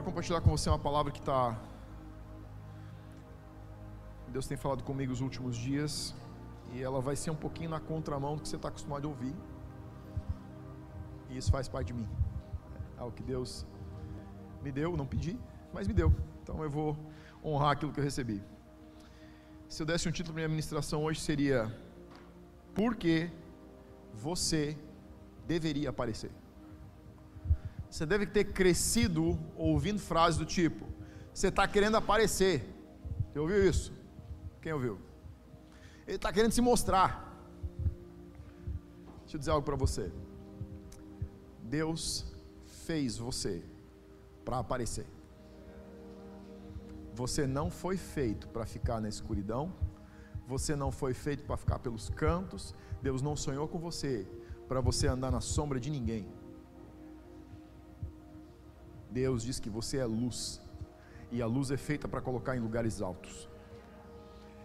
quero compartilhar com você uma palavra que está. Deus tem falado comigo os últimos dias e ela vai ser um pouquinho na contramão do que você está acostumado a ouvir. E isso faz parte de mim. É algo que Deus me deu, não pedi, mas me deu. Então eu vou honrar aquilo que eu recebi. Se eu desse um título para minha ministração hoje seria Por que você deveria aparecer? Você deve ter crescido ouvindo frases do tipo: Você está querendo aparecer. Você ouviu isso? Quem ouviu? Ele está querendo se mostrar. Deixa eu dizer algo para você. Deus fez você para aparecer. Você não foi feito para ficar na escuridão. Você não foi feito para ficar pelos cantos. Deus não sonhou com você para você andar na sombra de ninguém. Deus diz que você é luz, e a luz é feita para colocar em lugares altos.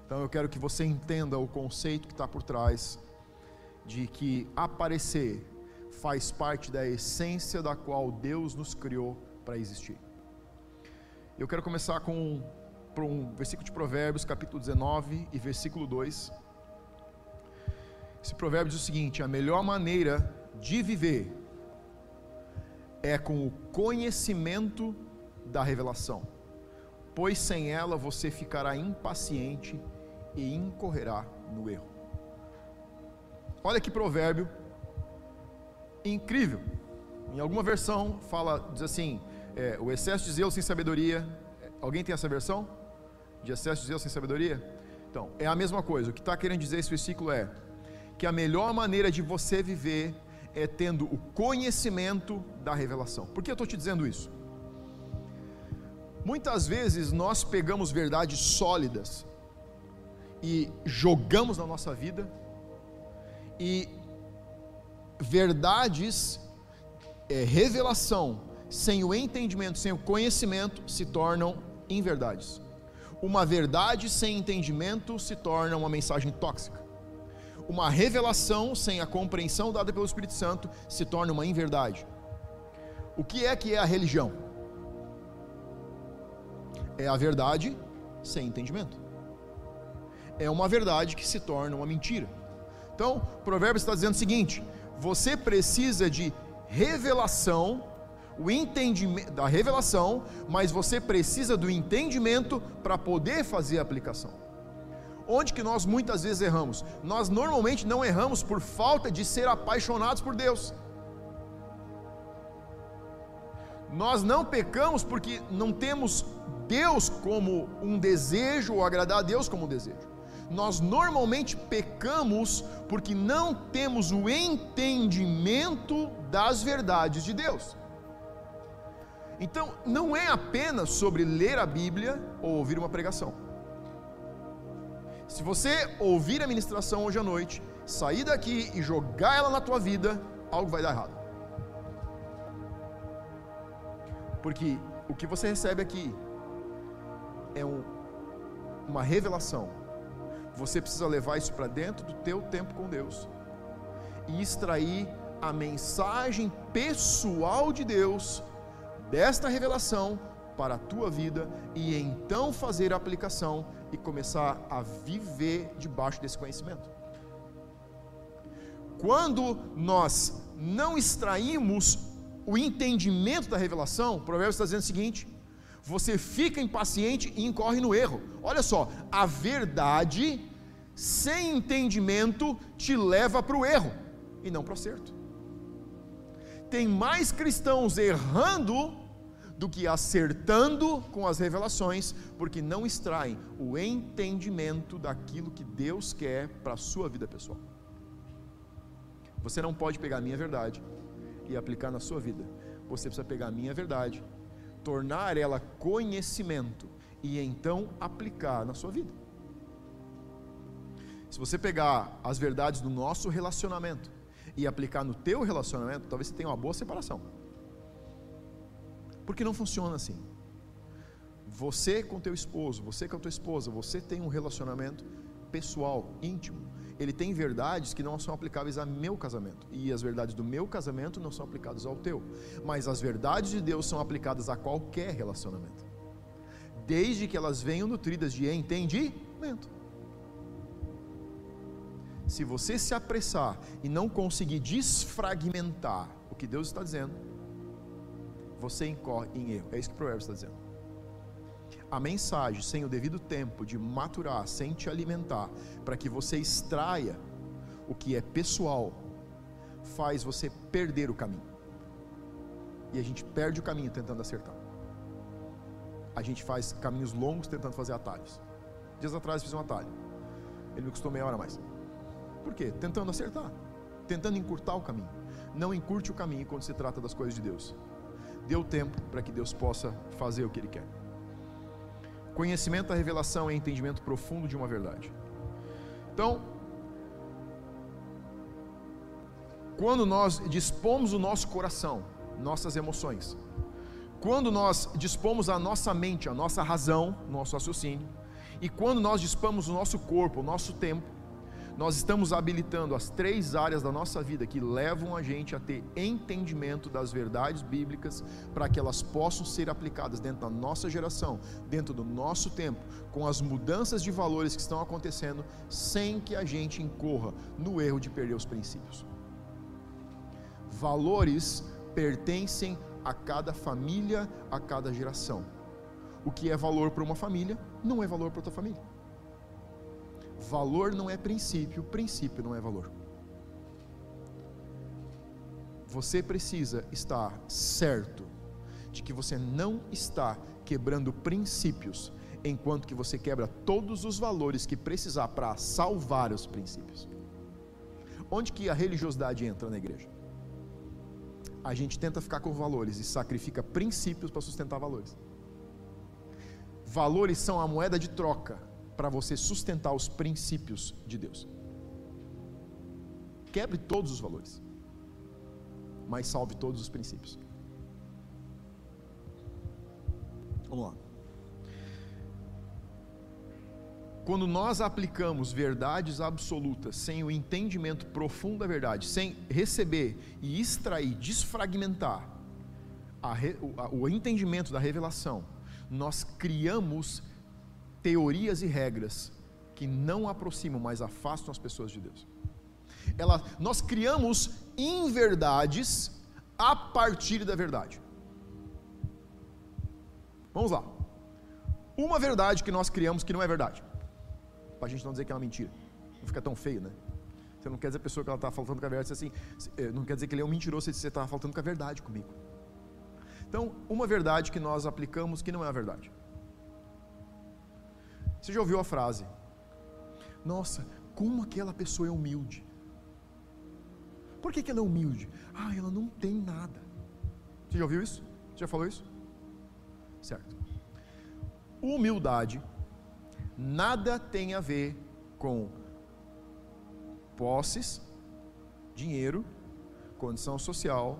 Então eu quero que você entenda o conceito que está por trás de que aparecer faz parte da essência da qual Deus nos criou para existir. Eu quero começar com um versículo de Provérbios, capítulo 19 e versículo 2. Esse provérbio diz o seguinte: a melhor maneira de viver é com o conhecimento da revelação, pois sem ela você ficará impaciente e incorrerá no erro. Olha que provérbio incrível. Em alguma versão fala, diz assim: é, o excesso de zelo sem sabedoria. Alguém tem essa versão? De excesso de zelo sem sabedoria? Então, é a mesma coisa. O que está querendo dizer esse versículo é que a melhor maneira de você viver é tendo o conhecimento da revelação. Por que eu estou te dizendo isso? Muitas vezes nós pegamos verdades sólidas e jogamos na nossa vida, e verdades, é, revelação, sem o entendimento, sem o conhecimento, se tornam inverdades. Uma verdade sem entendimento se torna uma mensagem tóxica uma revelação sem a compreensão dada pelo Espírito Santo se torna uma inverdade. O que é que é a religião? É a verdade sem entendimento. É uma verdade que se torna uma mentira. Então, o provérbio está dizendo o seguinte: você precisa de revelação, o entendimento da revelação, mas você precisa do entendimento para poder fazer a aplicação. Onde que nós muitas vezes erramos? Nós normalmente não erramos por falta de ser apaixonados por Deus. Nós não pecamos porque não temos Deus como um desejo, ou agradar a Deus como um desejo. Nós normalmente pecamos porque não temos o entendimento das verdades de Deus. Então, não é apenas sobre ler a Bíblia ou ouvir uma pregação. Se você ouvir a ministração hoje à noite, sair daqui e jogar ela na tua vida, algo vai dar errado. Porque o que você recebe aqui é um, uma revelação. Você precisa levar isso para dentro do teu tempo com Deus e extrair a mensagem pessoal de Deus desta revelação para a tua vida e então fazer a aplicação e começar a viver debaixo desse conhecimento. Quando nós não extraímos o entendimento da revelação, o provérbio está dizendo o seguinte: você fica impaciente e incorre no erro. Olha só, a verdade sem entendimento te leva para o erro e não para o acerto. Tem mais cristãos errando do que acertando com as revelações, porque não extraem o entendimento daquilo que Deus quer para a sua vida pessoal. Você não pode pegar a minha verdade e aplicar na sua vida. Você precisa pegar a minha verdade, tornar ela conhecimento e então aplicar na sua vida. Se você pegar as verdades do nosso relacionamento e aplicar no teu relacionamento, talvez você tenha uma boa separação. Porque não funciona assim. Você com teu esposo, você com a tua esposa, você tem um relacionamento pessoal, íntimo. ele tem verdades que não são aplicáveis a meu casamento, e as verdades do meu casamento não são aplicadas ao teu, mas as verdades de Deus são aplicadas a qualquer relacionamento, desde que elas venham nutridas de entendimento. Se você se apressar e não conseguir desfragmentar o que Deus está dizendo, você incorre em erro. É isso que o provérbio está dizendo a mensagem sem o devido tempo de maturar, sem te alimentar, para que você extraia o que é pessoal, faz você perder o caminho. E a gente perde o caminho tentando acertar. A gente faz caminhos longos tentando fazer atalhos. Dias atrás fiz um atalho. Ele me custou meia hora mais. Por quê? Tentando acertar, tentando encurtar o caminho. Não encurte o caminho quando se trata das coisas de Deus. Dê o tempo para que Deus possa fazer o que Ele quer. Conhecimento da revelação é entendimento profundo de uma verdade. Então, quando nós dispomos o nosso coração, nossas emoções, quando nós dispomos a nossa mente, a nossa razão, nosso raciocínio, e quando nós dispomos o nosso corpo, o nosso tempo, nós estamos habilitando as três áreas da nossa vida que levam a gente a ter entendimento das verdades bíblicas para que elas possam ser aplicadas dentro da nossa geração, dentro do nosso tempo, com as mudanças de valores que estão acontecendo, sem que a gente incorra no erro de perder os princípios. Valores pertencem a cada família, a cada geração. O que é valor para uma família, não é valor para outra família. Valor não é princípio, princípio não é valor. Você precisa estar certo de que você não está quebrando princípios, enquanto que você quebra todos os valores que precisar para salvar os princípios. Onde que a religiosidade entra na igreja? A gente tenta ficar com valores e sacrifica princípios para sustentar valores. Valores são a moeda de troca para você sustentar os princípios de Deus. Quebre todos os valores, mas salve todos os princípios. Vamos lá. Quando nós aplicamos verdades absolutas sem o entendimento profundo da verdade, sem receber e extrair, desfragmentar a, o, a, o entendimento da revelação, nós criamos teorias e regras que não aproximam, mas afastam as pessoas de Deus. Ela, nós criamos inverdades a partir da verdade. Vamos lá. Uma verdade que nós criamos que não é verdade. Para a gente não dizer que é uma mentira. Não fica tão feio, né? Você não quer dizer a pessoa que ela está faltando com a verdade, assim, eh, não quer dizer que ele é um mentiroso se você está faltando com a verdade comigo. Então, uma verdade que nós aplicamos que não é a verdade. Você já ouviu a frase? Nossa, como aquela pessoa é humilde. Por que, que ela é humilde? Ah, ela não tem nada. Você já ouviu isso? Você já falou isso? Certo. Humildade nada tem a ver com posses, dinheiro, condição social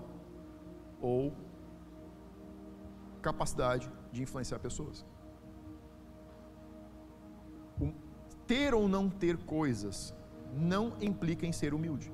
ou capacidade de influenciar pessoas. Ter ou não ter coisas não implica em ser humilde.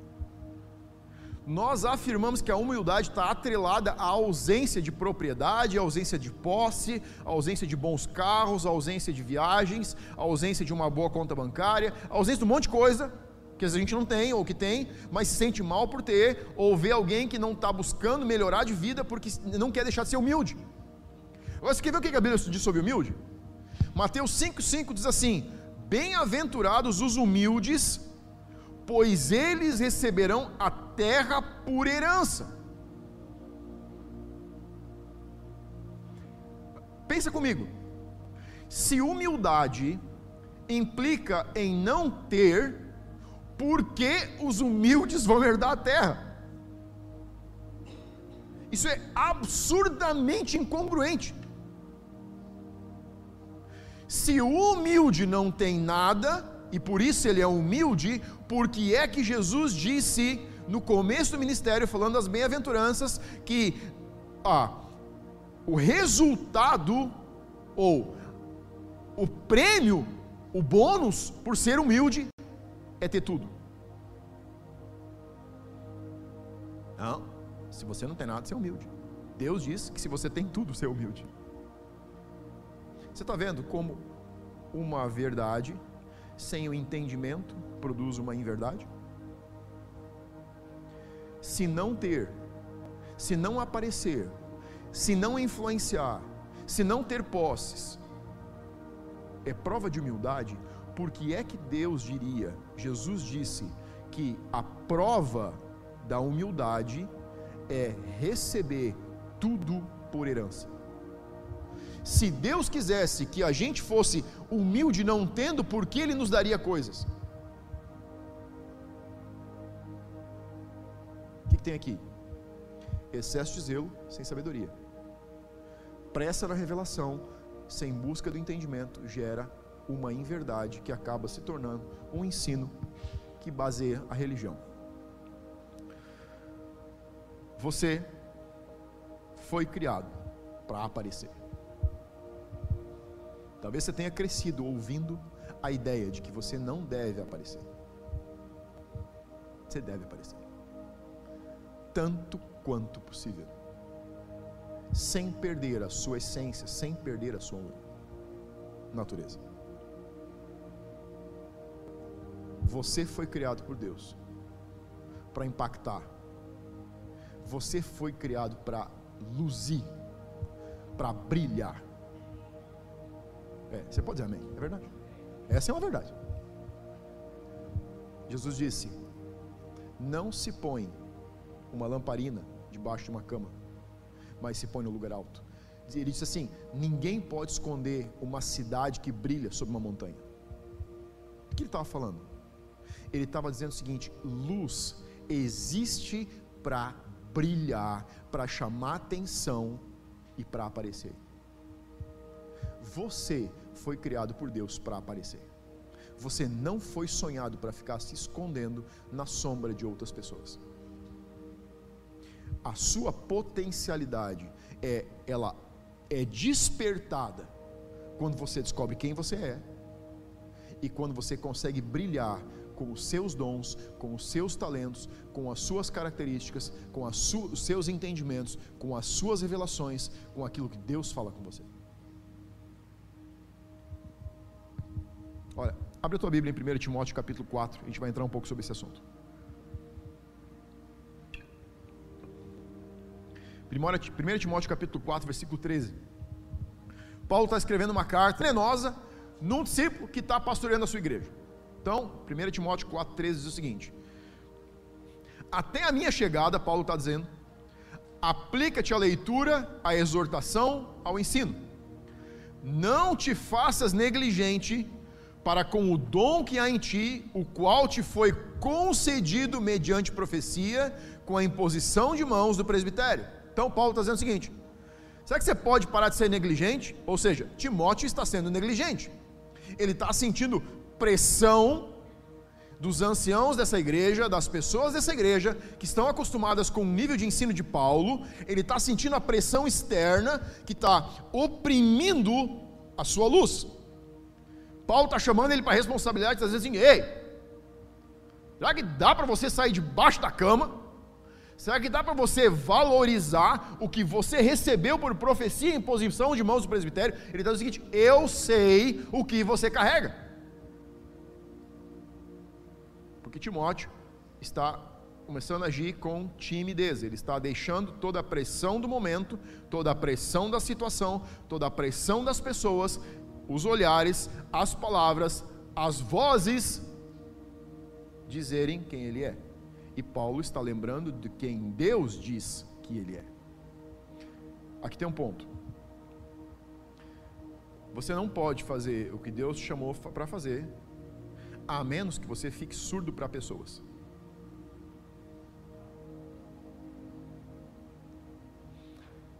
Nós afirmamos que a humildade está atrelada à ausência de propriedade, à ausência de posse, à ausência de bons carros, à ausência de viagens, à ausência de uma boa conta bancária, à ausência de um monte de coisa que a gente não tem ou que tem, mas se sente mal por ter, ou vê alguém que não está buscando melhorar de vida porque não quer deixar de ser humilde. Você quer ver o que a Bíblia diz sobre humilde? Mateus 5,5 diz assim: Bem-aventurados os humildes, pois eles receberão a terra por herança. Pensa comigo. Se humildade implica em não ter, por que os humildes vão herdar a terra? Isso é absurdamente incongruente. Se o humilde não tem nada, e por isso ele é humilde, porque é que Jesus disse no começo do ministério, falando das bem-aventuranças, que o resultado, ou o prêmio, o bônus, por ser humilde, é ter tudo. Não, se você não tem nada, você é humilde. Deus diz que se você tem tudo, você é humilde. Você está vendo como uma verdade sem o entendimento produz uma inverdade? Se não ter, se não aparecer, se não influenciar, se não ter posses, é prova de humildade, porque é que Deus diria, Jesus disse que a prova da humildade é receber tudo por herança. Se Deus quisesse que a gente fosse humilde não tendo, por que Ele nos daria coisas? O que, que tem aqui? Excesso de zelo sem sabedoria. Pressa na revelação, sem busca do entendimento, gera uma inverdade que acaba se tornando um ensino que baseia a religião. Você foi criado para aparecer. Talvez você tenha crescido ouvindo a ideia de que você não deve aparecer. Você deve aparecer. Tanto quanto possível. Sem perder a sua essência, sem perder a sua natureza. Você foi criado por Deus para impactar. Você foi criado para luzir, para brilhar. É, você pode dizer amém, é verdade. Essa é uma verdade. Jesus disse: Não se põe uma lamparina debaixo de uma cama, mas se põe no lugar alto. Ele disse assim: Ninguém pode esconder uma cidade que brilha sobre uma montanha. O que ele estava falando? Ele estava dizendo o seguinte: luz existe para brilhar, para chamar atenção e para aparecer. Você foi criado por Deus para aparecer. Você não foi sonhado para ficar se escondendo na sombra de outras pessoas. A sua potencialidade é ela é despertada quando você descobre quem você é e quando você consegue brilhar com os seus dons, com os seus talentos, com as suas características, com su os seus entendimentos, com as suas revelações, com aquilo que Deus fala com você. Abre a tua Bíblia em 1 Timóteo capítulo 4, a gente vai entrar um pouco sobre esse assunto. 1 Timóteo capítulo 4, versículo 13. Paulo está escrevendo uma carta venenosa num discípulo que está pastoreando a sua igreja. Então, 1 Timóteo 4,13 diz o seguinte: Até a minha chegada, Paulo está dizendo, aplica-te à leitura, à exortação, ao ensino. Não te faças negligente para com o dom que há em ti, o qual te foi concedido mediante profecia, com a imposição de mãos do presbitério. Então, Paulo está dizendo o seguinte: será que você pode parar de ser negligente? Ou seja, Timóteo está sendo negligente. Ele está sentindo pressão dos anciãos dessa igreja, das pessoas dessa igreja, que estão acostumadas com o nível de ensino de Paulo, ele está sentindo a pressão externa que está oprimindo a sua luz. Paulo está chamando ele para responsabilidade, está dizendo assim: ei, será que dá para você sair debaixo da cama? Será que dá para você valorizar o que você recebeu por profecia e imposição de mãos do presbitério? Ele está dizendo o seguinte: eu sei o que você carrega. Porque Timóteo está começando a agir com timidez, ele está deixando toda a pressão do momento, toda a pressão da situação, toda a pressão das pessoas, os olhares, as palavras, as vozes dizerem quem ele é. E Paulo está lembrando de quem Deus diz que ele é. Aqui tem um ponto. Você não pode fazer o que Deus chamou para fazer a menos que você fique surdo para pessoas.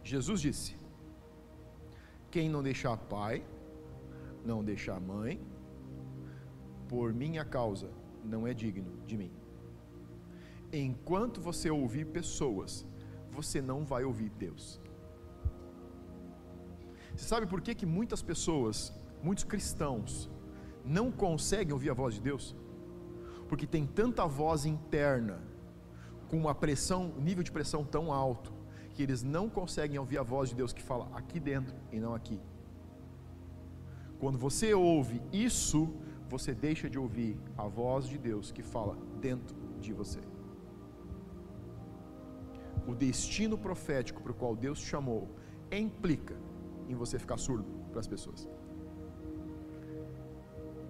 Jesus disse: Quem não deixar pai, não deixar mãe, por minha causa, não é digno de mim. Enquanto você ouvir pessoas, você não vai ouvir Deus. Você sabe por que, que muitas pessoas, muitos cristãos, não conseguem ouvir a voz de Deus? Porque tem tanta voz interna, com uma pressão, um nível de pressão tão alto, que eles não conseguem ouvir a voz de Deus que fala aqui dentro e não aqui. Quando você ouve isso, você deixa de ouvir a voz de Deus que fala dentro de você. O destino profético para o qual Deus te chamou implica em você ficar surdo para as pessoas.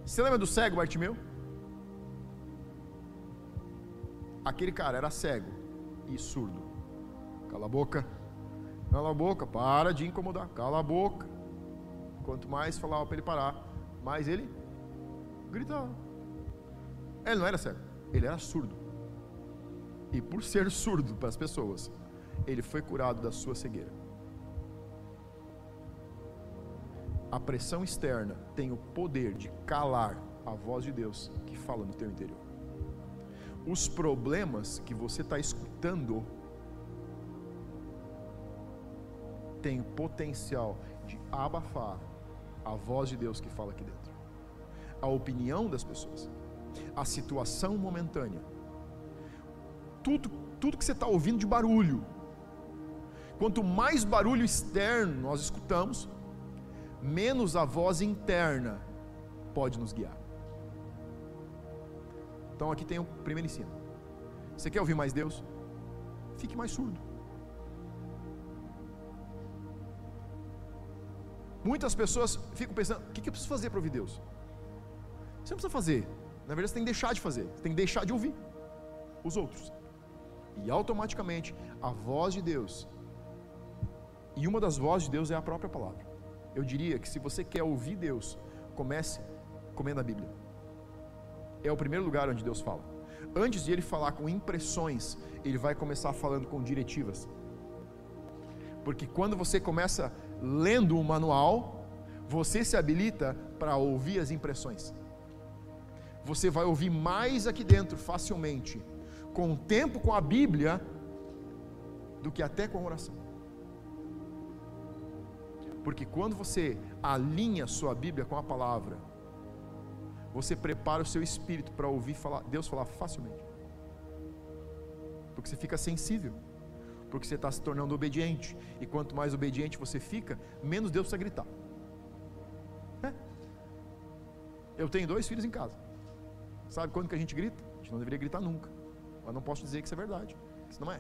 Você lembra do cego Bartimeu? Aquele cara era cego e surdo. Cala a boca. Cala a boca, para de incomodar. Cala a boca. Quanto mais falava para ele parar, mais ele gritava. Ele não era cego, ele era surdo. E por ser surdo para as pessoas, ele foi curado da sua cegueira. A pressão externa tem o poder de calar a voz de Deus que fala no teu interior. Os problemas que você está escutando tem o potencial de abafar a voz de Deus que fala aqui dentro. A opinião das pessoas, a situação momentânea, tudo, tudo que você está ouvindo de barulho. Quanto mais barulho externo nós escutamos, menos a voz interna pode nos guiar. Então aqui tem o primeiro ensino. Você quer ouvir mais Deus? Fique mais surdo. Muitas pessoas ficam pensando: o que eu preciso fazer para ouvir Deus? Você não precisa fazer. Na verdade, você tem que deixar de fazer. Você tem que deixar de ouvir os outros. E automaticamente, a voz de Deus. E uma das vozes de Deus é a própria palavra. Eu diria que se você quer ouvir Deus, comece comendo a Bíblia. É o primeiro lugar onde Deus fala. Antes de ele falar com impressões, ele vai começar falando com diretivas. Porque quando você começa lendo o manual, você se habilita para ouvir as impressões. Você vai ouvir mais aqui dentro facilmente, com o tempo com a Bíblia, do que até com a oração. Porque quando você alinha sua Bíblia com a palavra, você prepara o seu espírito para ouvir falar, Deus falar facilmente. Porque você fica sensível. Porque você está se tornando obediente. E quanto mais obediente você fica, menos Deus precisa gritar. É. Eu tenho dois filhos em casa. Sabe quando que a gente grita? A gente não deveria gritar nunca. Mas não posso dizer que isso é verdade. Isso não é.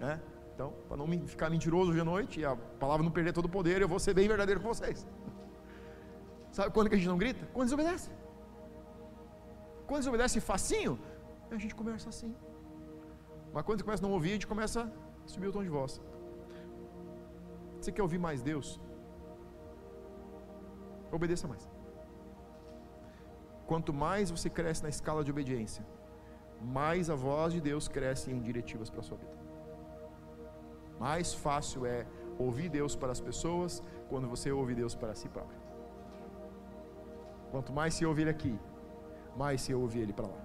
É. Então, para não ficar mentiroso hoje à noite e a palavra não perder todo o poder, eu vou ser bem verdadeiro com vocês. Sabe quando que a gente não grita? Quando desobedece. Quando desobedece facinho, a gente começa assim. Mas quando começa a não ouvir, a gente começa a subir o tom de voz. Você quer ouvir mais Deus? Obedeça mais. Quanto mais você cresce na escala de obediência, mais a voz de Deus cresce em diretivas para a sua vida. Mais fácil é ouvir Deus para as pessoas quando você ouve Deus para si próprio. Quanto mais se ouve Ele aqui, mais se ouve Ele para lá.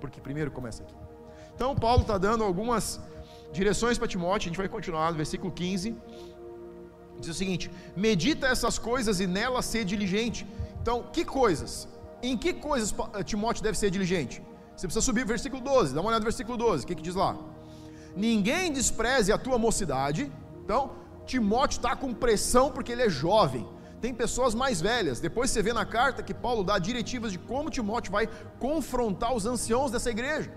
Porque primeiro começa aqui. Então, Paulo está dando algumas direções para Timóteo, a gente vai continuar no versículo 15. Diz o seguinte: medita essas coisas e nelas ser diligente. Então, que coisas? Em que coisas Timóteo deve ser diligente? Você precisa subir o versículo 12, dá uma olhada no versículo 12, o que, que diz lá? Ninguém despreze a tua mocidade. Então, Timóteo está com pressão porque ele é jovem. Tem pessoas mais velhas. Depois você vê na carta que Paulo dá diretivas de como Timóteo vai confrontar os anciãos dessa igreja.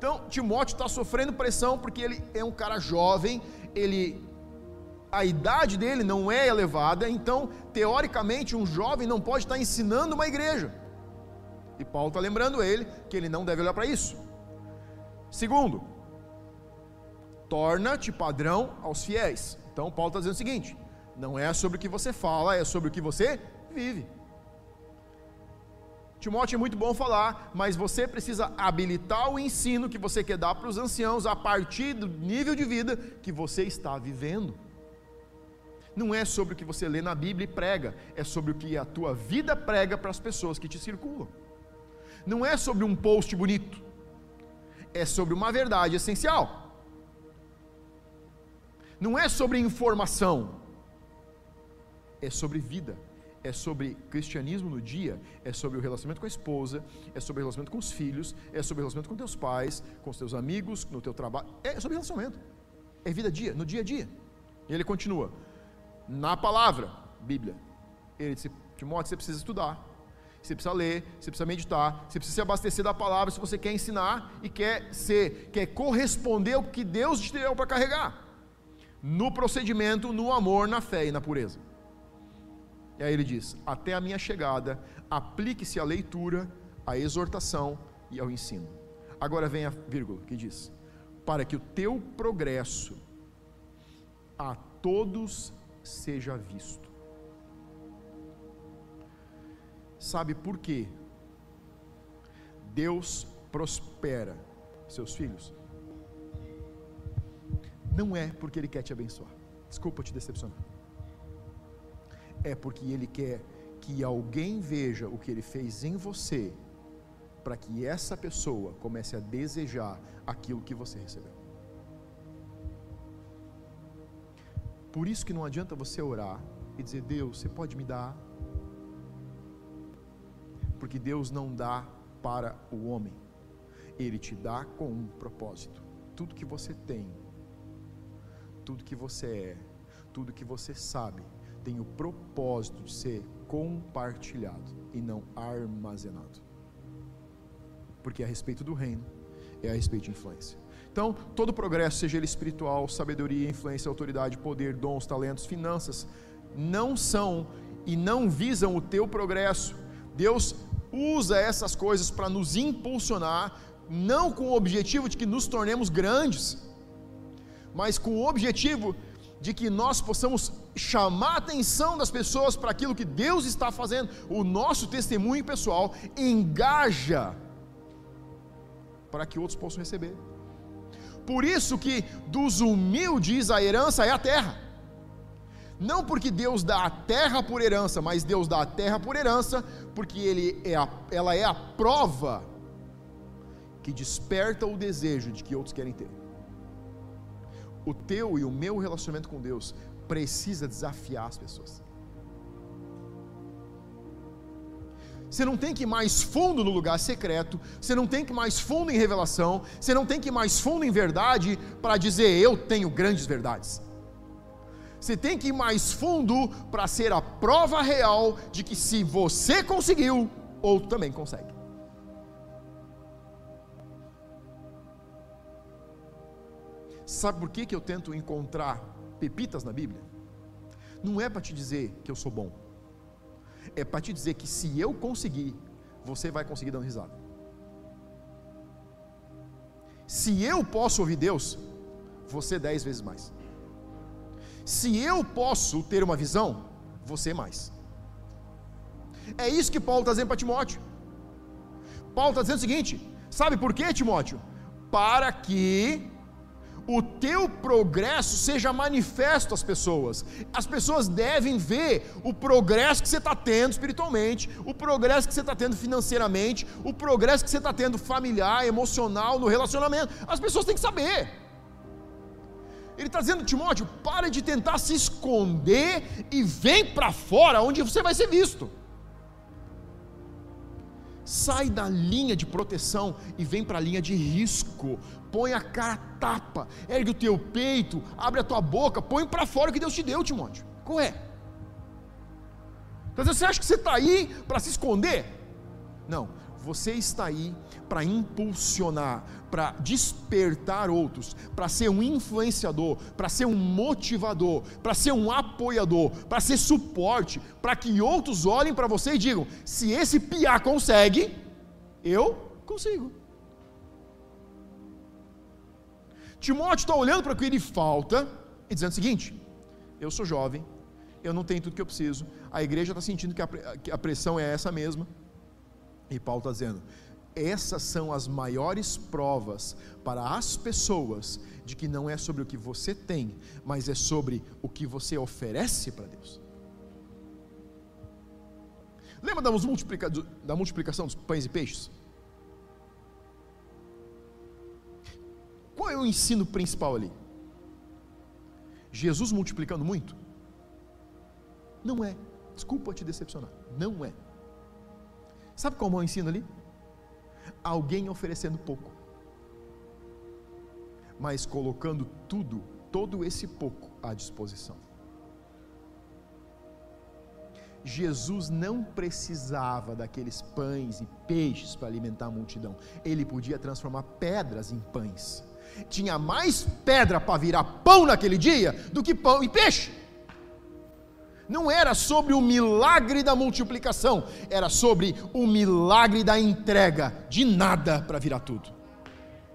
Então, Timóteo está sofrendo pressão porque ele é um cara jovem, ele a idade dele não é elevada, então, teoricamente, um jovem não pode estar ensinando uma igreja. E Paulo está lembrando ele que ele não deve olhar para isso. Segundo, torna-te padrão aos fiéis. Então Paulo está dizendo o seguinte: não é sobre o que você fala, é sobre o que você vive. Timóteo é muito bom falar, mas você precisa habilitar o ensino que você quer dar para os anciãos a partir do nível de vida que você está vivendo. Não é sobre o que você lê na Bíblia e prega, é sobre o que a tua vida prega para as pessoas que te circulam. Não é sobre um post bonito, é sobre uma verdade essencial não é sobre informação, é sobre vida, é sobre cristianismo no dia, é sobre o relacionamento com a esposa, é sobre o relacionamento com os filhos, é sobre o relacionamento com teus pais, com os teus amigos, no teu trabalho, é sobre relacionamento. É vida a dia, no dia a dia. E ele continua: na palavra, Bíblia. Ele disse: Timóteo, você precisa estudar. Você precisa ler, você precisa meditar, você precisa se abastecer da palavra se você quer ensinar e quer ser, quer corresponder ao que Deus te deu para carregar. No procedimento, no amor, na fé e na pureza. E aí ele diz: Até a minha chegada, aplique-se à leitura, à exortação e ao ensino. Agora vem a vírgula que diz: Para que o teu progresso a todos seja visto. Sabe por quê? Deus prospera seus filhos. Não é porque Ele quer te abençoar. Desculpa te decepcionar. É porque Ele quer que alguém veja o que Ele fez em você, para que essa pessoa comece a desejar aquilo que você recebeu. Por isso que não adianta você orar e dizer: Deus, você pode me dar porque Deus não dá para o homem, Ele te dá com um propósito. Tudo que você tem, tudo que você é, tudo que você sabe, tem o propósito de ser compartilhado e não armazenado. Porque é a respeito do reino, é a respeito de influência. Então, todo progresso, seja ele espiritual, sabedoria, influência, autoridade, poder, dons, talentos, finanças, não são e não visam o teu progresso. Deus usa essas coisas para nos impulsionar, não com o objetivo de que nos tornemos grandes, mas com o objetivo de que nós possamos chamar a atenção das pessoas para aquilo que Deus está fazendo. O nosso testemunho pessoal engaja para que outros possam receber. Por isso que dos humildes a herança é a terra. Não porque Deus dá a terra por herança, mas Deus dá a terra por herança, porque ele é a, ela é a prova que desperta o desejo de que outros querem ter. O teu e o meu relacionamento com Deus precisa desafiar as pessoas. Você não tem que ir mais fundo no lugar secreto, você não tem que ir mais fundo em revelação, você não tem que ir mais fundo em verdade para dizer eu tenho grandes verdades. Você tem que ir mais fundo para ser a prova real de que se você conseguiu, outro também consegue. Sabe por que, que eu tento encontrar pepitas na Bíblia? Não é para te dizer que eu sou bom, é para te dizer que se eu conseguir, você vai conseguir dando risada. Se eu posso ouvir Deus, você dez vezes mais. Se eu posso ter uma visão, você mais. É isso que Paulo está dizendo para Timóteo. Paulo está dizendo o seguinte: sabe por quê, Timóteo? Para que o teu progresso seja manifesto às pessoas. As pessoas devem ver o progresso que você está tendo espiritualmente, o progresso que você está tendo financeiramente, o progresso que você está tendo familiar, emocional, no relacionamento. As pessoas têm que saber. Ele está dizendo, Timóteo, para de tentar se esconder e vem para fora, onde você vai ser visto. Sai da linha de proteção e vem para a linha de risco. Põe a cara tapa, ergue o teu peito, abre a tua boca, põe para fora o que Deus te deu, Timóteo. Qual é? Então, você acha que você está aí para se esconder? Não, você está aí para impulsionar, para despertar outros, para ser um influenciador, para ser um motivador, para ser um apoiador, para ser suporte, para que outros olhem para você e digam: se esse piá consegue, eu consigo. Timóteo está olhando para o que ele falta e dizendo o seguinte: eu sou jovem, eu não tenho tudo que eu preciso, a igreja está sentindo que a, que a pressão é essa mesma e Paulo está dizendo: essas são as maiores provas para as pessoas de que não é sobre o que você tem, mas é sobre o que você oferece para Deus. Lembra da, multiplica, da multiplicação dos pães e peixes? Qual é o ensino principal ali? Jesus multiplicando muito? Não é. Desculpa te decepcionar. Não é. Sabe como eu ensino ali? Alguém oferecendo pouco, mas colocando tudo, todo esse pouco à disposição. Jesus não precisava daqueles pães e peixes para alimentar a multidão, ele podia transformar pedras em pães. Tinha mais pedra para virar pão naquele dia do que pão e peixe. Não era sobre o milagre da multiplicação, era sobre o milagre da entrega de nada para virar tudo.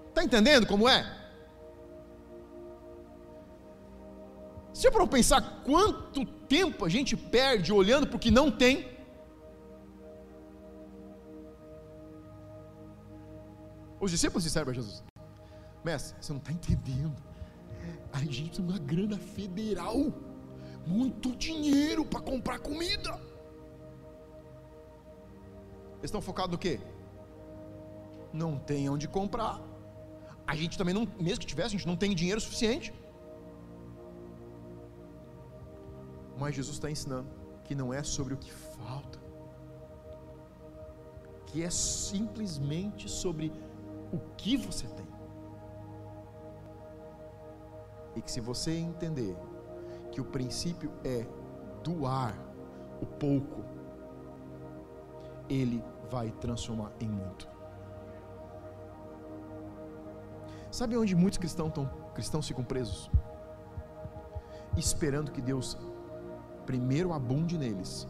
Está entendendo como é? Se para pensar quanto tempo a gente perde olhando para o que não tem, os discípulos disseram para Jesus: Mestre, você não está entendendo. A gente de uma grana federal, muito dinheiro para comprar comida. Eles estão focados no quê? Não tem onde comprar. A gente também não, mesmo que tivesse, a gente não tem dinheiro suficiente. Mas Jesus está ensinando que não é sobre o que falta, que é simplesmente sobre o que você tem. E que se você entender que o princípio é doar o pouco, ele vai transformar em muito. Sabe onde muitos cristãos, estão, cristãos ficam presos? Esperando que Deus primeiro abunde neles,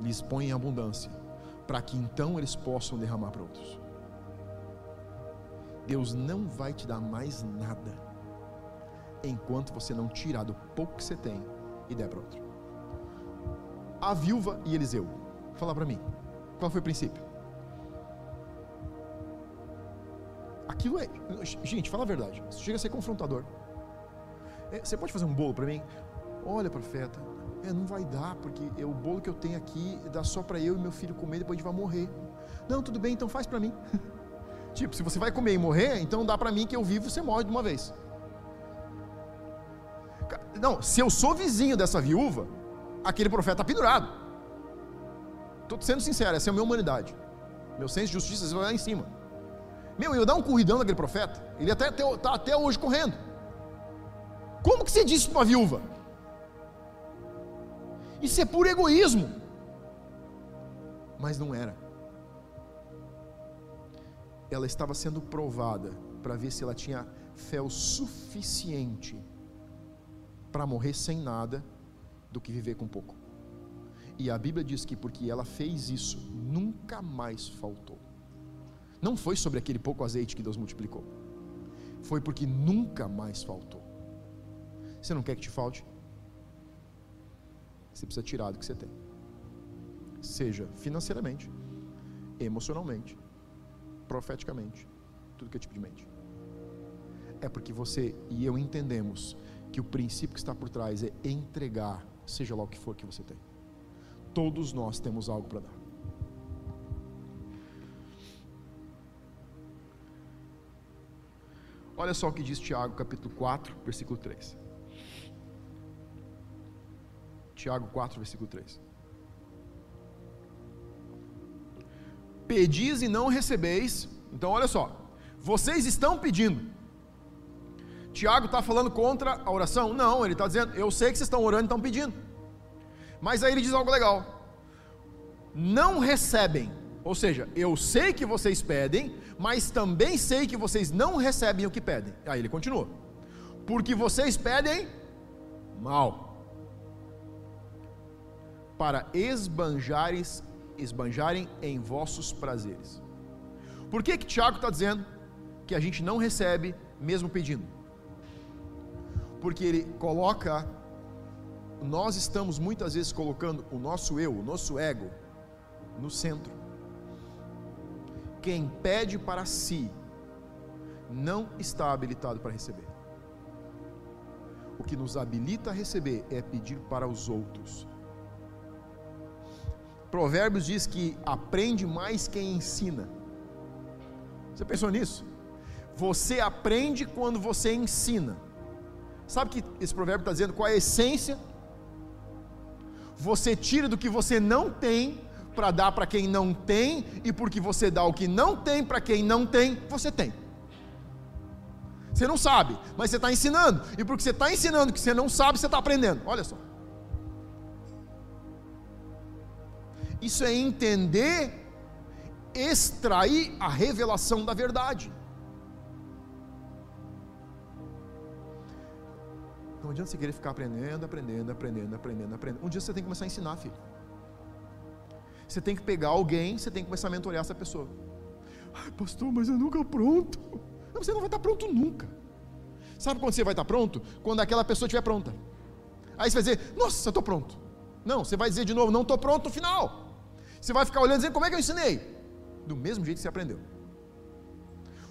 lhes põe em abundância, para que então eles possam derramar para outros. Deus não vai te dar mais nada enquanto você não tirar do pouco que você tem e der para outro. A viúva e Eliseu. Fala para mim, qual foi o princípio? Aquilo é. Gente, fala a verdade. Isso chega a ser confrontador. É, você pode fazer um bolo para mim? Olha, profeta, é, não vai dar, porque é o bolo que eu tenho aqui dá só para eu e meu filho comer, depois a gente vai morrer. Não, tudo bem, então faz para mim. tipo, se você vai comer e morrer, então dá para mim que eu vivo, você morre de uma vez. Não, se eu sou vizinho dessa viúva, aquele profeta está pendurado. Estou sendo sincero, essa é a minha humanidade. Meu senso de justiça vai lá em cima. Meu, eu dar um corridão daquele profeta, ele até está até hoje correndo. Como que você disse para uma viúva? Isso é puro egoísmo. Mas não era. Ela estava sendo provada para ver se ela tinha fé o suficiente para morrer sem nada do que viver com pouco. E a Bíblia diz que porque ela fez isso, nunca mais faltou. Não foi sobre aquele pouco azeite que Deus multiplicou. Foi porque nunca mais faltou. Você não quer que te falte? Você precisa tirar do que você tem. Seja financeiramente, emocionalmente, profeticamente, tudo que é tipo de mente. É porque você e eu entendemos que o princípio que está por trás é entregar, seja lá o que for que você tem. Todos nós temos algo para dar. Olha só o que diz Tiago, capítulo 4, versículo 3. Tiago 4, versículo 3. Pedis e não recebeis. Então, olha só. Vocês estão pedindo. Tiago está falando contra a oração? Não, ele está dizendo, eu sei que vocês estão orando e estão pedindo. Mas aí ele diz algo legal. Não recebem. Ou seja, eu sei que vocês pedem, mas também sei que vocês não recebem o que pedem. Aí ele continua. Porque vocês pedem mal para esbanjarem, esbanjarem em vossos prazeres. Por que que Tiago está dizendo que a gente não recebe mesmo pedindo? Porque ele coloca, nós estamos muitas vezes colocando o nosso eu, o nosso ego, no centro. Quem pede para si não está habilitado para receber. O que nos habilita a receber é pedir para os outros Provérbios diz que aprende mais quem ensina. Você pensou nisso? Você aprende quando você ensina. Sabe que esse provérbio está dizendo qual é a essência? você tira do que você não tem para dar para quem não tem, e porque você dá o que não tem para quem não tem, você tem. Você não sabe, mas você está ensinando, e porque você está ensinando que você não sabe, você está aprendendo. Olha só. Isso é entender, extrair a revelação da verdade. Não adianta você querer ficar aprendendo, aprendendo, aprendendo, aprendendo, aprendendo. Um dia você tem que começar a ensinar, filho. Você tem que pegar alguém, você tem que começar a mentorear essa pessoa. Ai, pastor, mas eu nunca pronto. Não, você não vai estar pronto nunca. Sabe quando você vai estar pronto? Quando aquela pessoa estiver pronta. Aí você vai dizer, nossa, eu estou pronto. Não, você vai dizer de novo, não estou pronto no final. Você vai ficar olhando e dizendo, como é que eu ensinei? Do mesmo jeito que você aprendeu.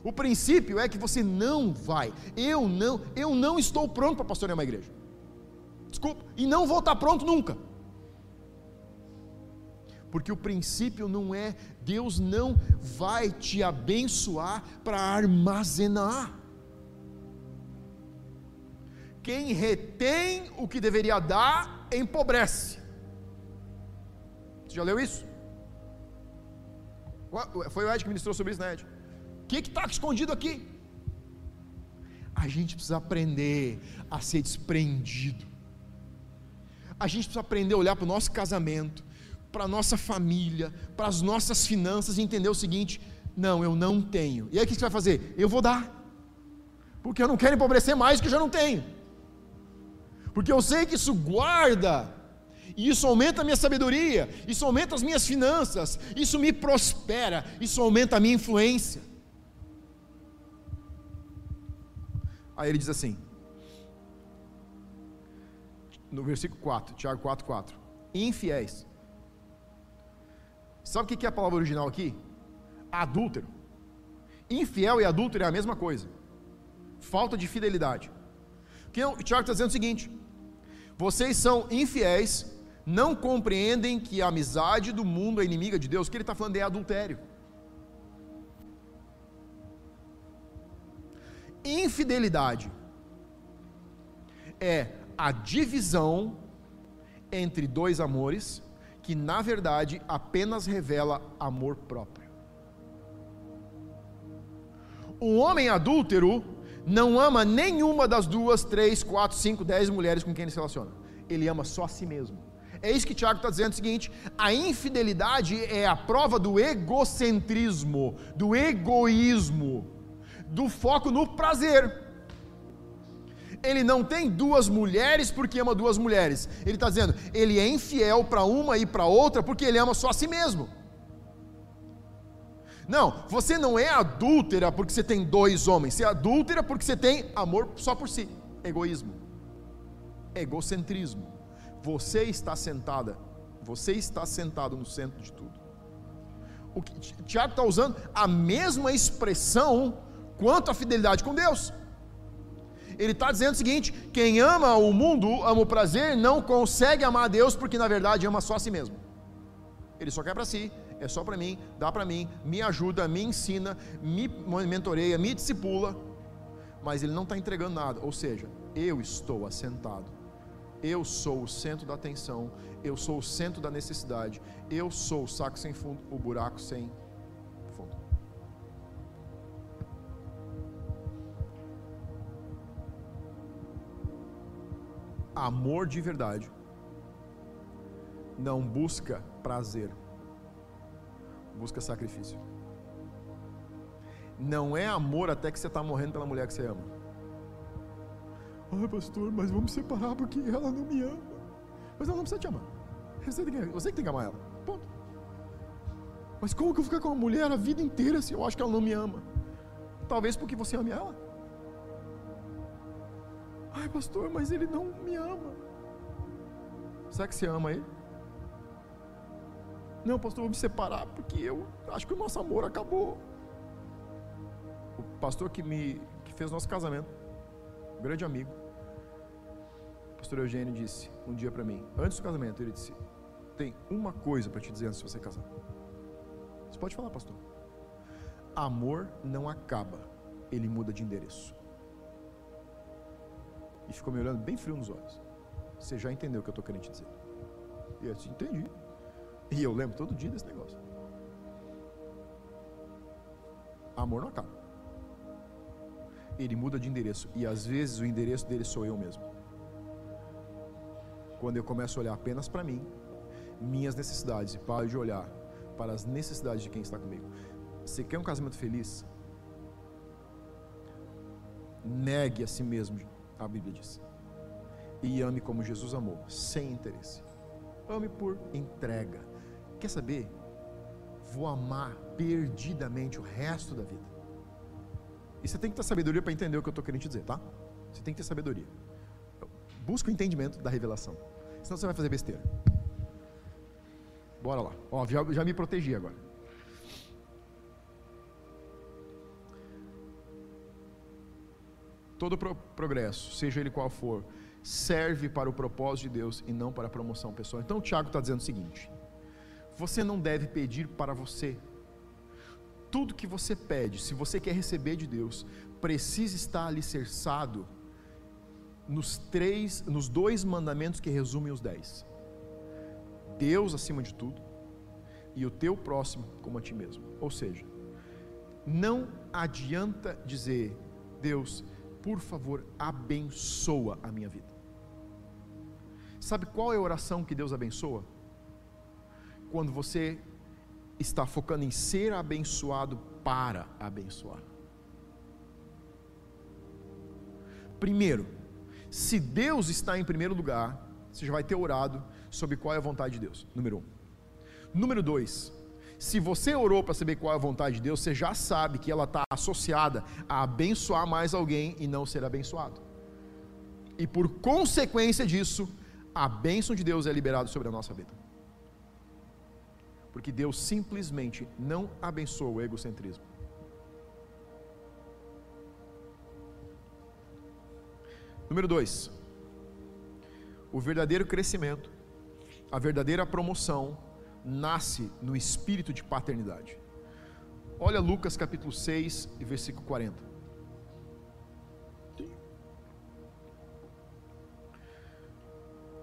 O princípio é que você não vai. Eu não, eu não estou pronto para pastorear uma igreja. Desculpa, e não vou estar pronto nunca. Porque o princípio não é Deus não vai te abençoar para armazenar. Quem retém o que deveria dar empobrece. Você já leu isso? Foi o Ed que ministrou sobre isso, né, Ed? Que está escondido aqui? A gente precisa aprender a ser desprendido. A gente precisa aprender a olhar para o nosso casamento, para a nossa família, para as nossas finanças e entender o seguinte: não, eu não tenho. E aí o que você vai fazer? Eu vou dar. Porque eu não quero empobrecer mais que eu já não tenho. Porque eu sei que isso guarda, e isso aumenta a minha sabedoria, isso aumenta as minhas finanças, isso me prospera, isso aumenta a minha influência. Aí ele diz assim, no versículo 4, Tiago 4, 4: Infiéis. Sabe o que é a palavra original aqui? Adúltero. Infiel e adúltero é a mesma coisa. Falta de fidelidade. O Tiago está dizendo o seguinte: vocês são infiéis, não compreendem que a amizade do mundo é inimiga de Deus. O que ele está falando é adultério. Infidelidade é a divisão entre dois amores que na verdade apenas revela amor próprio. O homem adúltero não ama nenhuma das duas, três, quatro, cinco, dez mulheres com quem ele se relaciona. Ele ama só a si mesmo. É isso que Tiago está dizendo o seguinte: a infidelidade é a prova do egocentrismo, do egoísmo do foco no prazer. Ele não tem duas mulheres porque ama duas mulheres. Ele está dizendo, ele é infiel para uma e para outra porque ele ama só a si mesmo. Não, você não é adúltera porque você tem dois homens. Você é adúltera porque você tem amor só por si. Egoísmo. Egocentrismo. Você está sentada, você está sentado no centro de tudo. O que Tiago está usando a mesma expressão quanto à fidelidade com Deus. Ele está dizendo o seguinte: quem ama o mundo, ama o prazer, não consegue amar a Deus porque na verdade ama só a si mesmo. Ele só quer para si, é só para mim, dá para mim, me ajuda, me ensina, me mentoreia, me discipula, mas ele não está entregando nada. Ou seja, eu estou assentado, eu sou o centro da atenção, eu sou o centro da necessidade, eu sou o saco sem fundo, o buraco sem amor de verdade não busca prazer, busca sacrifício. Não é amor até que você está morrendo pela mulher que você ama. Ai, pastor, mas vamos separar porque ela não me ama. Mas ela não precisa te amar. Você, tem que, você tem que amar ela. Ponto. Mas como que eu vou ficar com uma mulher a vida inteira se eu acho que ela não me ama? Talvez porque você ame ela. Ai, pastor, mas ele não me ama. Será que você ama ele? Não, pastor, vou me separar porque eu acho que o nosso amor acabou. O pastor que me que fez nosso casamento, um grande amigo, o pastor Eugênio disse um dia para mim, antes do casamento, ele disse: "Tem uma coisa para te dizer antes de você casar. Você pode falar, pastor. Amor não acaba, ele muda de endereço e ficou me olhando bem frio nos olhos. Você já entendeu o que eu estou querendo te dizer. E eu disse, entendi. E eu lembro todo dia desse negócio. Amor não acaba. Ele muda de endereço. E às vezes o endereço dele sou eu mesmo. Quando eu começo a olhar apenas para mim, minhas necessidades, e paro de olhar para as necessidades de quem está comigo. Você quer um casamento feliz? Negue a si mesmo, a Bíblia diz. E ame como Jesus amou, sem interesse. Ame por entrega. Quer saber? Vou amar perdidamente o resto da vida. E você tem que ter sabedoria para entender o que eu estou querendo te dizer, tá? Você tem que ter sabedoria. Busca o entendimento da revelação. Senão você vai fazer besteira. Bora lá. Ó, já, já me protegi agora. Todo pro progresso, seja ele qual for, serve para o propósito de Deus e não para a promoção pessoal. Então o Tiago está dizendo o seguinte: você não deve pedir para você. Tudo que você pede, se você quer receber de Deus, precisa estar alicerçado nos três, nos dois mandamentos que resumem os dez. Deus acima de tudo e o teu próximo como a ti mesmo. Ou seja, não adianta dizer, Deus, por favor, abençoa a minha vida. Sabe qual é a oração que Deus abençoa? Quando você está focando em ser abençoado para abençoar. Primeiro, se Deus está em primeiro lugar, você já vai ter orado sobre qual é a vontade de Deus. Número um. Número dois, se você orou para saber qual é a vontade de Deus, você já sabe que ela está associada a abençoar mais alguém e não ser abençoado. E por consequência disso, a bênção de Deus é liberada sobre a nossa vida. Porque Deus simplesmente não abençoa o egocentrismo. Número dois, o verdadeiro crescimento, a verdadeira promoção, nasce no espírito de paternidade. Olha Lucas capítulo 6 e versículo 40.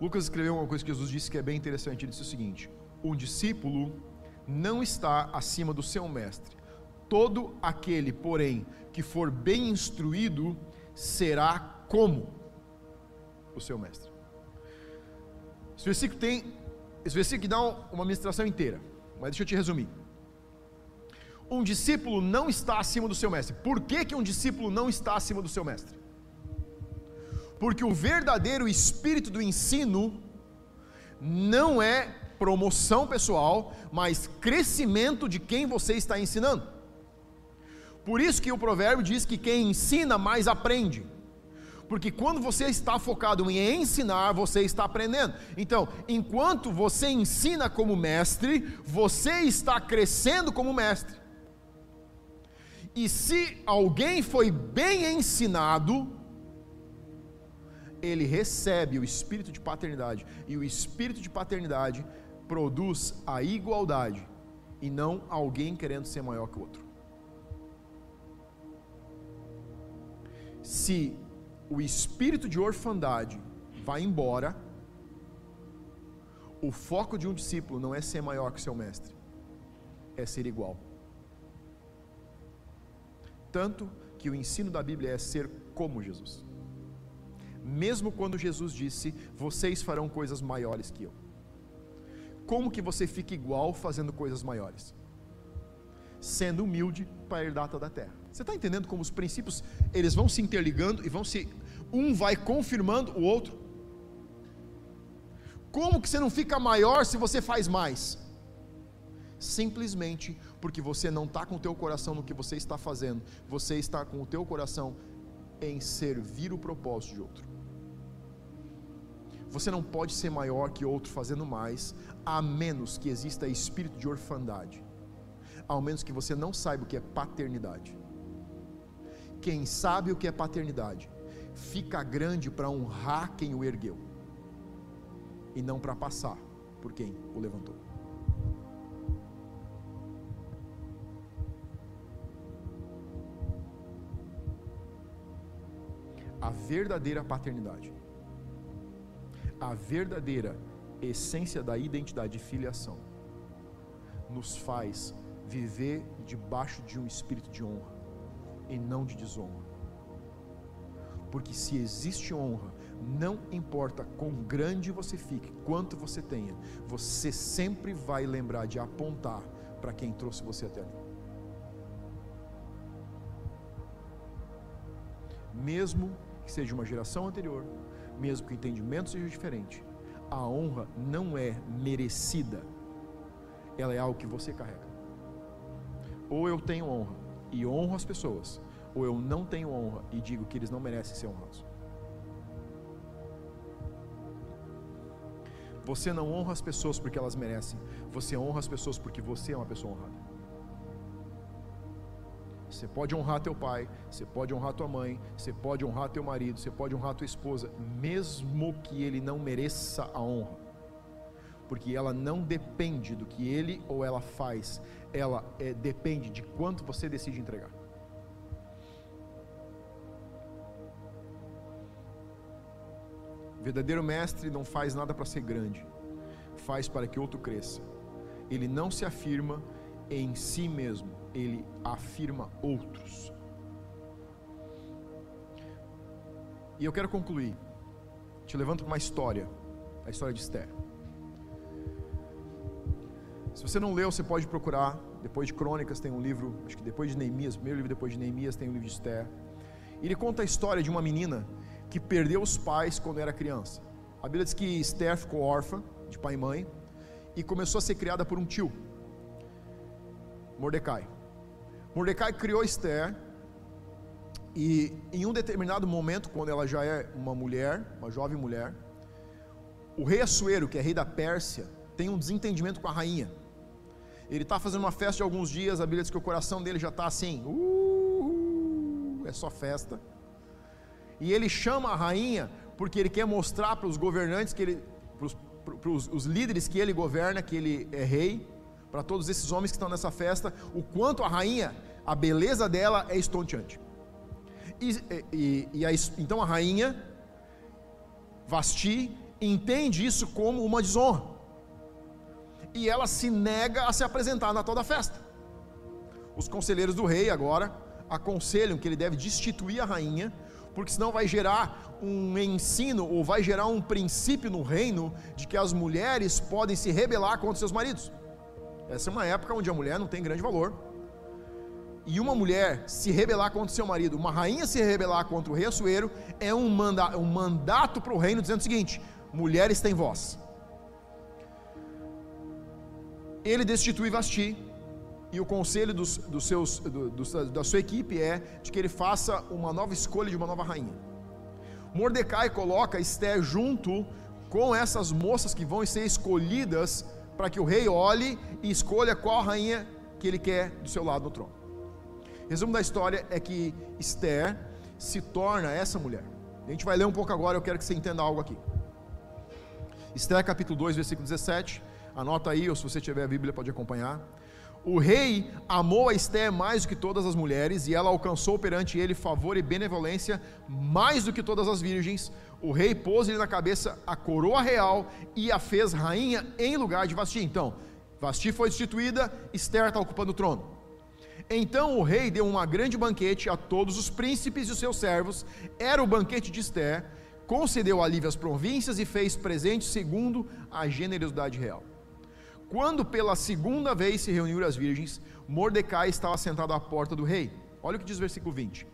Lucas escreveu uma coisa que Jesus disse que é bem interessante. Ele disse o seguinte: Um discípulo não está acima do seu mestre. Todo aquele, porém, que for bem instruído, será como o seu mestre. Esse versículo tem, esse versículo dá uma ministração inteira, mas deixa eu te resumir. Um discípulo não está acima do seu mestre. Por que, que um discípulo não está acima do seu mestre? Porque o verdadeiro espírito do ensino não é promoção pessoal, mas crescimento de quem você está ensinando. Por isso que o provérbio diz que quem ensina mais aprende. Porque quando você está focado em ensinar, você está aprendendo. Então, enquanto você ensina como mestre, você está crescendo como mestre. E se alguém foi bem ensinado, ele recebe o espírito de paternidade, e o espírito de paternidade produz a igualdade, e não alguém querendo ser maior que o outro. Se o espírito de orfandade vai embora, o foco de um discípulo não é ser maior que seu mestre, é ser igual. Tanto que o ensino da Bíblia é ser como Jesus mesmo quando Jesus disse: Vocês farão coisas maiores que eu. Como que você fica igual fazendo coisas maiores? Sendo humilde para herdar toda a terra. Você está entendendo como os princípios eles vão se interligando e vão se um vai confirmando o outro? Como que você não fica maior se você faz mais? Simplesmente porque você não está com o teu coração no que você está fazendo, você está com o teu coração em servir o propósito de outro. Você não pode ser maior que outro fazendo mais, a menos que exista espírito de orfandade, ao menos que você não saiba o que é paternidade. Quem sabe o que é paternidade, fica grande para honrar quem o ergueu, e não para passar por quem o levantou. A verdadeira paternidade a verdadeira essência da identidade de filiação, nos faz viver debaixo de um espírito de honra e não de desonra. Porque se existe honra, não importa quão grande você fique, quanto você tenha, você sempre vai lembrar de apontar para quem trouxe você até ali. Mesmo que seja uma geração anterior, mesmo que o entendimento seja diferente, a honra não é merecida, ela é algo que você carrega. Ou eu tenho honra e honro as pessoas, ou eu não tenho honra e digo que eles não merecem ser honrados. Você não honra as pessoas porque elas merecem, você honra as pessoas porque você é uma pessoa honrada. Você pode honrar teu pai, você pode honrar tua mãe, você pode honrar teu marido, você pode honrar tua esposa, mesmo que ele não mereça a honra. Porque ela não depende do que ele ou ela faz, ela é, depende de quanto você decide entregar. O verdadeiro mestre não faz nada para ser grande, faz para que outro cresça. Ele não se afirma em si mesmo, ele afirma outros. E eu quero concluir, te levanto uma história, a história de Esther. Se você não leu, você pode procurar. Depois de Crônicas tem um livro, acho que depois de Neemias, primeiro livro depois de Neemias tem um livro de Esther. Ele conta a história de uma menina que perdeu os pais quando era criança. A Bíblia diz que Esther ficou órfã de pai e mãe e começou a ser criada por um tio, Mordecai. Mordecai criou Esther e em um determinado momento, quando ela já é uma mulher, uma jovem mulher, o rei Assuero, que é rei da Pérsia, tem um desentendimento com a rainha. Ele está fazendo uma festa de alguns dias, a Bíblia diz que o coração dele já está assim, uh, é só festa. E ele chama a rainha porque ele quer mostrar para os governantes que ele, para os líderes que ele governa, que ele é rei, para todos esses homens que estão nessa festa, o quanto a rainha, a beleza dela é estonteante. E, e, e a, então a rainha Vasti entende isso como uma desonra. E ela se nega a se apresentar na toda festa. Os conselheiros do rei agora aconselham que ele deve destituir a rainha, porque senão vai gerar um ensino ou vai gerar um princípio no reino de que as mulheres podem se rebelar contra seus maridos. Essa é uma época onde a mulher não tem grande valor. E uma mulher se rebelar contra seu marido, uma rainha se rebelar contra o rei Assuero, é um, manda, um mandato para o reino dizendo o seguinte: mulheres têm voz. Ele destitui Vasti, e o conselho dos, dos seus, do, do, da sua equipe é de que ele faça uma nova escolha de uma nova rainha. Mordecai coloca Esther junto com essas moças que vão ser escolhidas para que o rei olhe e escolha qual rainha que ele quer do seu lado no trono. Resumo da história é que Esther se torna essa mulher. A gente vai ler um pouco agora, eu quero que você entenda algo aqui. Esther capítulo 2, versículo 17. Anota aí, ou se você tiver a Bíblia, pode acompanhar. O rei amou a Esther mais do que todas as mulheres, e ela alcançou perante ele favor e benevolência mais do que todas as virgens, o rei pôs-lhe na cabeça a coroa real e a fez rainha em lugar de Vasti. Então, Vasti foi destituída, Esther está ocupando o trono. Então o rei deu uma grande banquete a todos os príncipes e os seus servos, era o banquete de Esther, concedeu alívio às províncias e fez presente segundo a generosidade real. Quando pela segunda vez se reuniram as virgens, Mordecai estava sentado à porta do rei. Olha o que diz o versículo 20.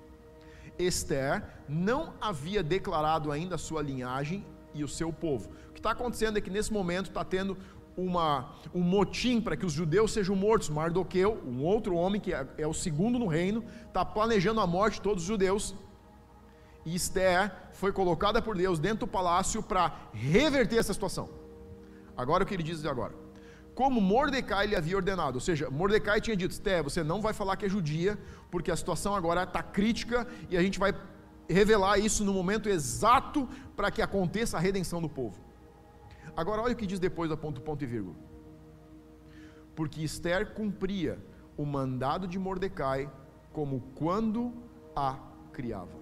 Esther não havia declarado ainda a sua linhagem e o seu povo. O que está acontecendo é que nesse momento está tendo uma, um motim para que os judeus sejam mortos. Mardoqueu, um outro homem que é, é o segundo no reino, está planejando a morte de todos os judeus. E Esther foi colocada por Deus dentro do palácio para reverter essa situação. Agora o que ele diz agora? Como Mordecai lhe havia ordenado. Ou seja, Mordecai tinha dito: Esté, você não vai falar que é judia, porque a situação agora está crítica e a gente vai revelar isso no momento exato para que aconteça a redenção do povo. Agora, olha o que diz depois da ponto, ponto e vírgula. Porque Esther cumpria o mandado de Mordecai como quando a criava.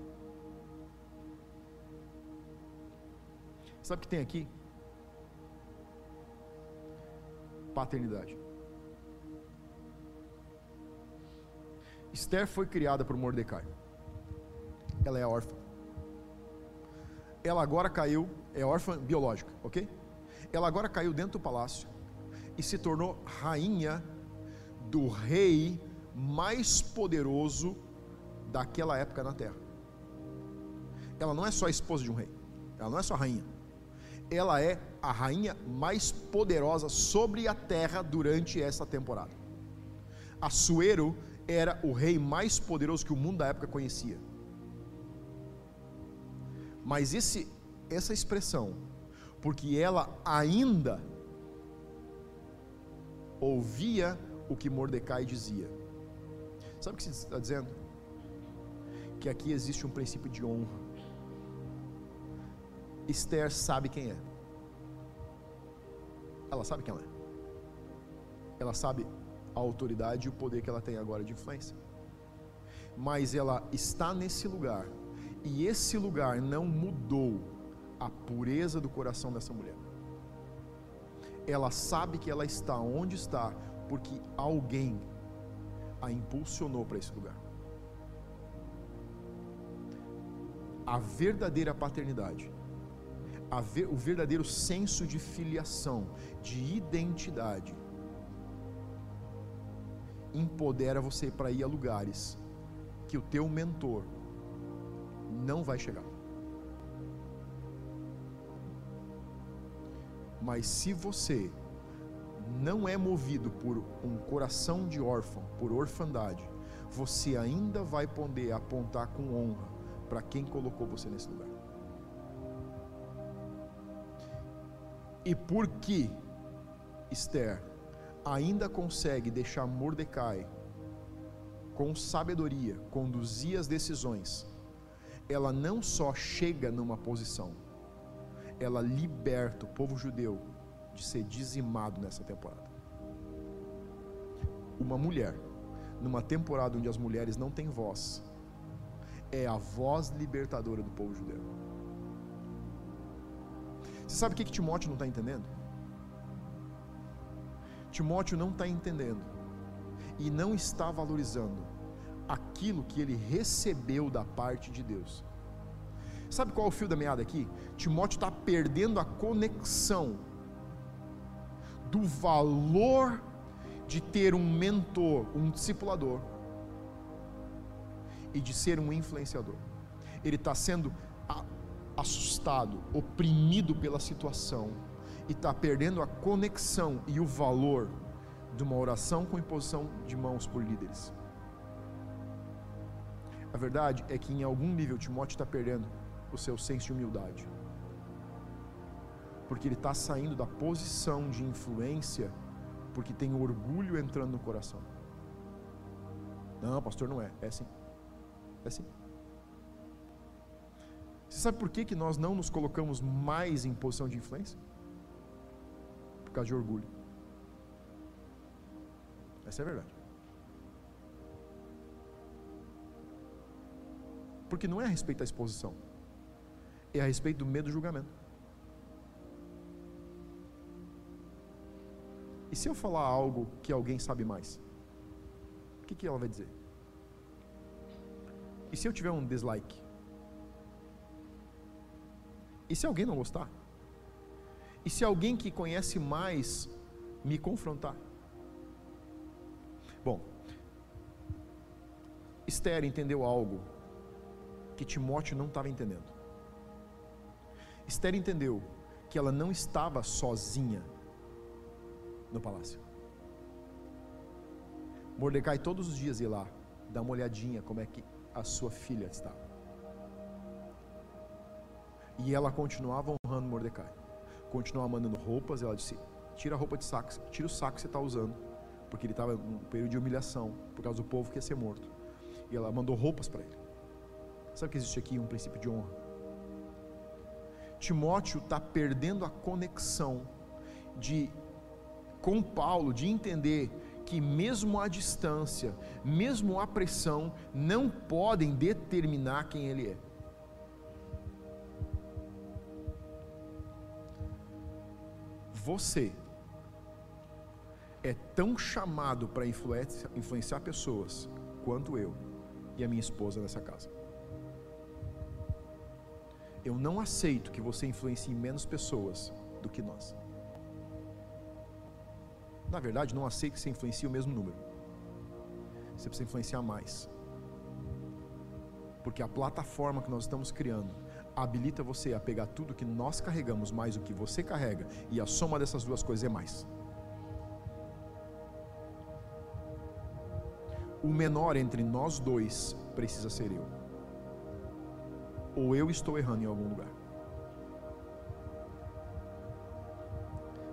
Sabe o que tem aqui? Paternidade. Esther foi criada por Mordecai. Ela é órfã. Ela agora caiu, é órfã biológica, ok? Ela agora caiu dentro do palácio e se tornou rainha do rei mais poderoso daquela época na terra. Ela não é só esposa de um rei, ela não é só rainha, ela é a rainha mais poderosa sobre a terra durante essa temporada. Assuero era o rei mais poderoso que o mundo da época conhecia. Mas esse, essa expressão, porque ela ainda ouvia o que Mordecai dizia. Sabe o que você está dizendo? Que aqui existe um princípio de honra. Esther sabe quem é. Ela sabe quem ela é. Ela sabe a autoridade e o poder que ela tem agora de influência. Mas ela está nesse lugar, e esse lugar não mudou a pureza do coração dessa mulher. Ela sabe que ela está onde está, porque alguém a impulsionou para esse lugar. A verdadeira paternidade ver, o verdadeiro senso de filiação, de identidade, empodera você para ir a lugares que o teu mentor não vai chegar. Mas se você não é movido por um coração de órfão, por orfandade, você ainda vai poder apontar com honra para quem colocou você nesse lugar. E por que Esther ainda consegue deixar Mordecai com sabedoria conduzir as decisões, ela não só chega numa posição, ela liberta o povo judeu de ser dizimado nessa temporada. Uma mulher, numa temporada onde as mulheres não têm voz, é a voz libertadora do povo judeu. Você sabe o que, que Timóteo não está entendendo? Timóteo não está entendendo e não está valorizando aquilo que ele recebeu da parte de Deus. Sabe qual é o fio da meada aqui? Timóteo está perdendo a conexão do valor de ter um mentor, um discipulador e de ser um influenciador. Ele está sendo assustado, oprimido pela situação e está perdendo a conexão e o valor de uma oração com imposição de mãos por líderes. A verdade é que em algum nível Timóteo está perdendo o seu senso de humildade. Porque ele está saindo da posição de influência porque tem orgulho entrando no coração. Não, pastor, não é. É sim. É sim. Você sabe por que, que nós não nos colocamos mais em posição de influência? Por causa de orgulho. Essa é a verdade. Porque não é a respeito da exposição, é a respeito do medo do julgamento. E se eu falar algo que alguém sabe mais? O que, que ela vai dizer? E se eu tiver um dislike? E se alguém não gostar? E se alguém que conhece mais me confrontar? Bom, Esther entendeu algo que Timóteo não estava entendendo. Esther entendeu que ela não estava sozinha no palácio. Mordecai todos os dias ia lá dar uma olhadinha como é que a sua filha estava. E ela continuava honrando Mordecai. Continuava mandando roupas. Ela disse: Tira a roupa de saco, tira o saco que você está usando. Porque ele estava num período de humilhação, por causa do povo que ia ser morto. E ela mandou roupas para ele. Sabe que existe aqui um princípio de honra? Timóteo está perdendo a conexão de com Paulo de entender que mesmo a distância, mesmo a pressão, não podem determinar quem ele é. Você é tão chamado para influenciar pessoas quanto eu e a minha esposa nessa casa. Eu não aceito que você influencie menos pessoas do que nós. Na verdade, não aceito que você influencie o mesmo número. Você precisa influenciar mais. Porque a plataforma que nós estamos criando habilita você a pegar tudo que nós carregamos mais o que você carrega, e a soma dessas duas coisas é mais. O menor entre nós dois precisa ser eu. Ou eu estou errando em algum lugar.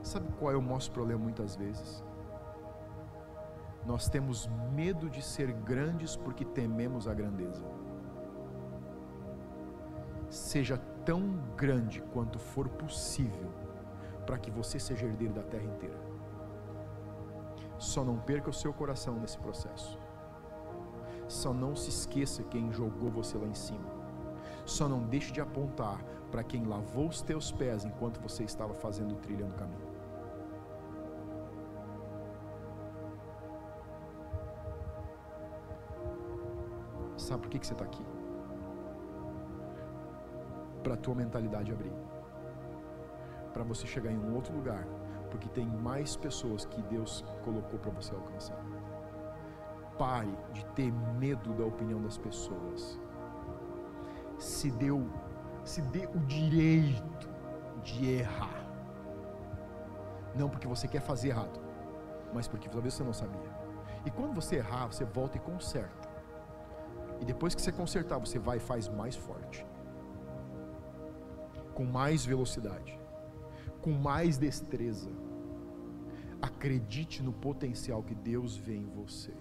Sabe qual é o nosso problema muitas vezes? Nós temos medo de ser grandes porque tememos a grandeza seja tão grande quanto for possível, para que você seja herdeiro da terra inteira. Só não perca o seu coração nesse processo. Só não se esqueça quem jogou você lá em cima. Só não deixe de apontar para quem lavou os teus pés enquanto você estava fazendo trilha no caminho. Sabe por que, que você está aqui? Para a tua mentalidade abrir. Para você chegar em um outro lugar, porque tem mais pessoas que Deus colocou para você alcançar. Pare de ter medo da opinião das pessoas. Se deu, se dê o direito de errar. Não porque você quer fazer errado, mas porque talvez você não sabia. E quando você errar, você volta e conserta. E depois que você consertar, você vai e faz mais forte com mais velocidade, com mais destreza. Acredite no potencial que Deus vê em você.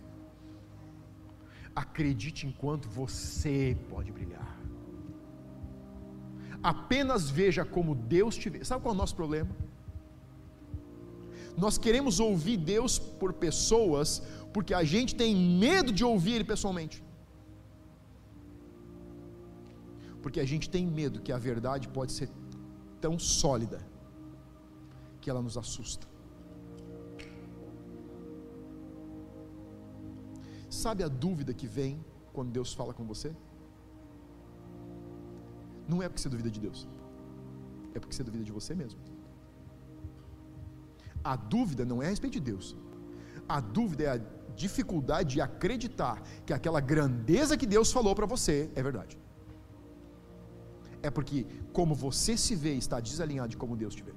Acredite enquanto você pode brilhar. Apenas veja como Deus te vê. Sabe qual é o nosso problema? Nós queremos ouvir Deus por pessoas porque a gente tem medo de ouvir Ele pessoalmente. Porque a gente tem medo que a verdade pode ser tão sólida que ela nos assusta. Sabe a dúvida que vem quando Deus fala com você? Não é porque você duvida de Deus, é porque você duvida de você mesmo. A dúvida não é a respeito de Deus, a dúvida é a dificuldade de acreditar que aquela grandeza que Deus falou para você é verdade é porque como você se vê está desalinhado de como Deus te vê.